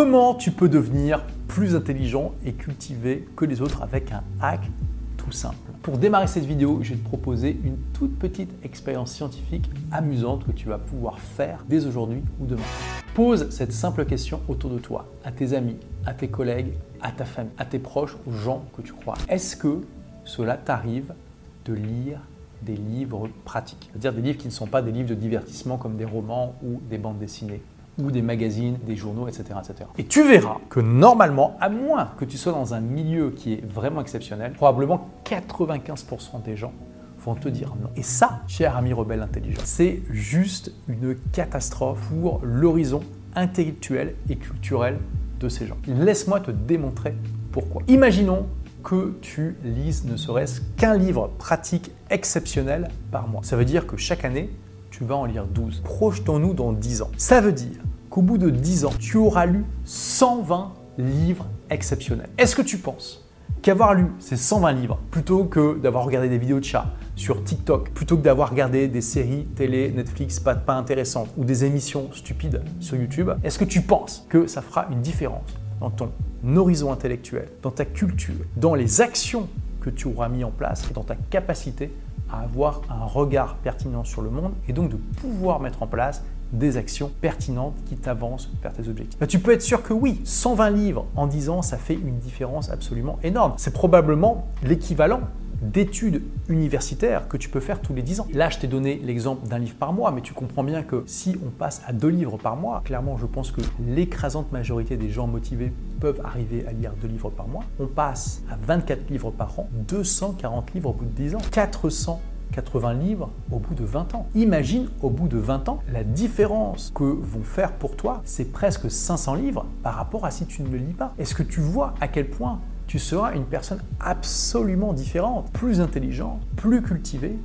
Comment tu peux devenir plus intelligent et cultivé que les autres avec un hack tout simple? Pour démarrer cette vidéo, je vais te proposer une toute petite expérience scientifique amusante que tu vas pouvoir faire dès aujourd'hui ou demain. Pose cette simple question autour de toi, à tes amis, à tes collègues, à ta famille, à tes proches, aux gens que tu crois. Est-ce que cela t'arrive de lire des livres pratiques, c'est-à-dire des livres qui ne sont pas des livres de divertissement comme des romans ou des bandes dessinées? Ou des magazines, des journaux, etc., etc. Et tu verras que normalement, à moins que tu sois dans un milieu qui est vraiment exceptionnel, probablement 95% des gens vont te dire non. Et ça, cher ami rebelle intelligent, c'est juste une catastrophe pour l'horizon intellectuel et culturel de ces gens. Laisse-moi te démontrer pourquoi. Imaginons que tu lises ne serait-ce qu'un livre pratique exceptionnel par mois. Ça veut dire que chaque année, tu vas en lire 12. Projetons-nous dans 10 ans. Ça veut dire qu'au bout de 10 ans, tu auras lu 120 livres exceptionnels. Est-ce que tu penses qu'avoir lu ces 120 livres, plutôt que d'avoir regardé des vidéos de chats sur TikTok, plutôt que d'avoir regardé des séries télé, Netflix pas, pas intéressantes ou des émissions stupides sur YouTube, est-ce que tu penses que ça fera une différence dans ton horizon intellectuel, dans ta culture, dans les actions que tu auras mis en place et dans ta capacité à avoir un regard pertinent sur le monde et donc de pouvoir mettre en place des actions pertinentes qui t'avancent vers tes objectifs. Bah, tu peux être sûr que oui, 120 livres en 10 ans, ça fait une différence absolument énorme. C'est probablement l'équivalent d'études universitaires que tu peux faire tous les 10 ans. Là, je t'ai donné l'exemple d'un livre par mois, mais tu comprends bien que si on passe à deux livres par mois, clairement, je pense que l'écrasante majorité des gens motivés peuvent arriver à lire deux livres par mois. On passe à 24 livres par an, 240 livres au bout de 10 ans, 480 livres au bout de 20 ans. Imagine au bout de 20 ans la différence que vont faire pour toi ces presque 500 livres par rapport à si tu ne le lis pas. Est-ce que tu vois à quel point tu seras une personne absolument différente, plus intelligente, plus cultivée,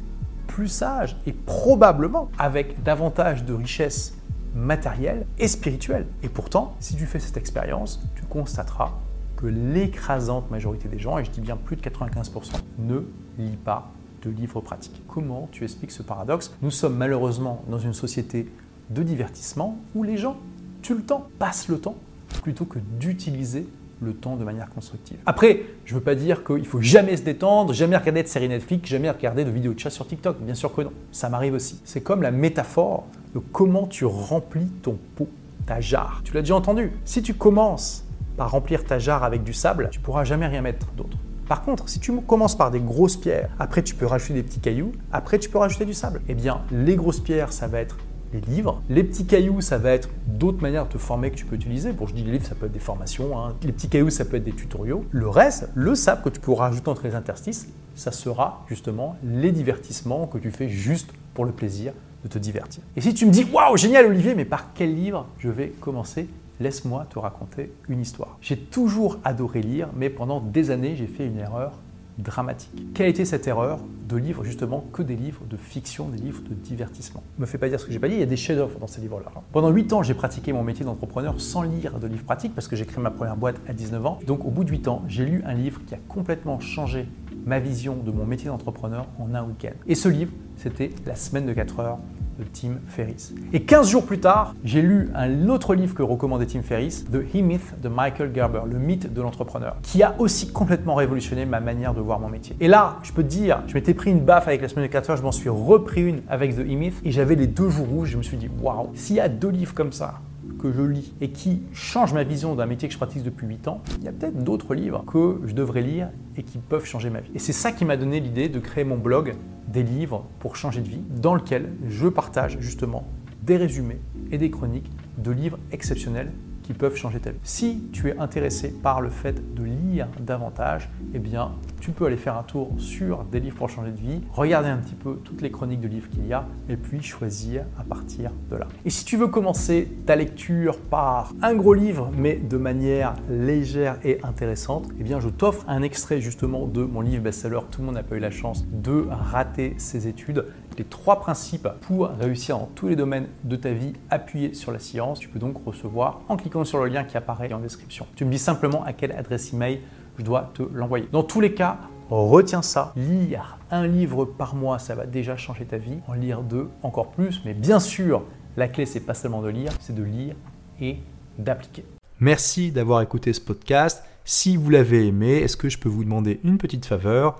plus sage et probablement avec davantage de richesse matérielle et spirituelle. Et pourtant, si tu fais cette expérience, tu constateras que l'écrasante majorité des gens, et je dis bien plus de 95%, ne lit pas de livres pratiques. Comment tu expliques ce paradoxe? Nous sommes malheureusement dans une société de divertissement où les gens tuent le temps, passent le temps, plutôt que d'utiliser le temps de manière constructive. Après, je ne veux pas dire qu'il faut jamais se détendre, jamais regarder de séries Netflix, jamais regarder de vidéos de chat sur TikTok. Bien sûr que non, ça m'arrive aussi. C'est comme la métaphore de comment tu remplis ton pot, ta jarre. Tu l'as déjà entendu? Si tu commences par remplir ta jarre avec du sable, tu pourras jamais rien mettre d'autre. Par contre, si tu commences par des grosses pierres, après tu peux rajouter des petits cailloux, après tu peux rajouter du sable. Eh bien, les grosses pierres, ça va être les livres. Les petits cailloux, ça va être d'autres manières de te former que tu peux utiliser. Pour je dis les livres, ça peut être des formations. Hein. Les petits cailloux, ça peut être des tutoriaux. Le reste, le sable que tu pourras rajouter entre les interstices, ça sera justement les divertissements que tu fais juste pour le plaisir de te divertir. Et si tu me dis, waouh, génial Olivier, mais par quel livre je vais commencer Laisse-moi te raconter une histoire. J'ai toujours adoré lire, mais pendant des années, j'ai fait une erreur dramatique. Quelle était cette erreur de livres justement que des livres de fiction, des livres de divertissement? Ne me fais pas dire ce que j'ai pas dit, il y a des chefs-d'œuvre dans ces livres-là. Pendant 8 ans, j'ai pratiqué mon métier d'entrepreneur sans lire de livres pratiques parce que j'ai créé ma première boîte à 19 ans. donc au bout de 8 ans, j'ai lu un livre qui a complètement changé ma vision de mon métier d'entrepreneur en un week-end. Et ce livre, c'était La semaine de 4 heures de Tim Ferriss. Et 15 jours plus tard, j'ai lu un autre livre que recommandait Tim Ferriss, The He-Myth de Michael Gerber, le mythe de l'entrepreneur, qui a aussi complètement révolutionné ma manière de voir mon métier. Et là, je peux te dire, je m'étais pris une baffe avec la semaine de 4 heures, je m'en suis repris une avec The He-Myth et j'avais les deux jours rouges, je me suis dit, waouh, s'il y a deux livres comme ça, que je lis et qui changent ma vision d'un métier que je pratique depuis 8 ans, il y a peut-être d'autres livres que je devrais lire et qui peuvent changer ma vie. Et c'est ça qui m'a donné l'idée de créer mon blog des livres pour changer de vie, dans lequel je partage justement des résumés et des chroniques de livres exceptionnels qui peuvent changer ta vie. Si tu es intéressé par le fait de lire davantage, eh bien, tu peux aller faire un tour sur des livres pour changer de vie, regarder un petit peu toutes les chroniques de livres qu'il y a et puis choisir à partir de là. Et si tu veux commencer ta lecture par un gros livre mais de manière légère et intéressante, eh bien, je t'offre un extrait justement de mon livre best-seller Tout le monde n'a pas eu la chance de rater ses études les trois principes pour réussir dans tous les domaines de ta vie appuyés sur la science. Tu peux donc recevoir en cliquant sur le lien qui apparaît en description. Tu me dis simplement à quelle adresse email je dois te l'envoyer. Dans tous les cas, retiens ça. Lire un livre par mois, ça va déjà changer ta vie. En lire deux, encore plus. Mais bien sûr, la clé, c'est pas seulement de lire, c'est de lire et d'appliquer. Merci d'avoir écouté ce podcast. Si vous l'avez aimé, est-ce que je peux vous demander une petite faveur?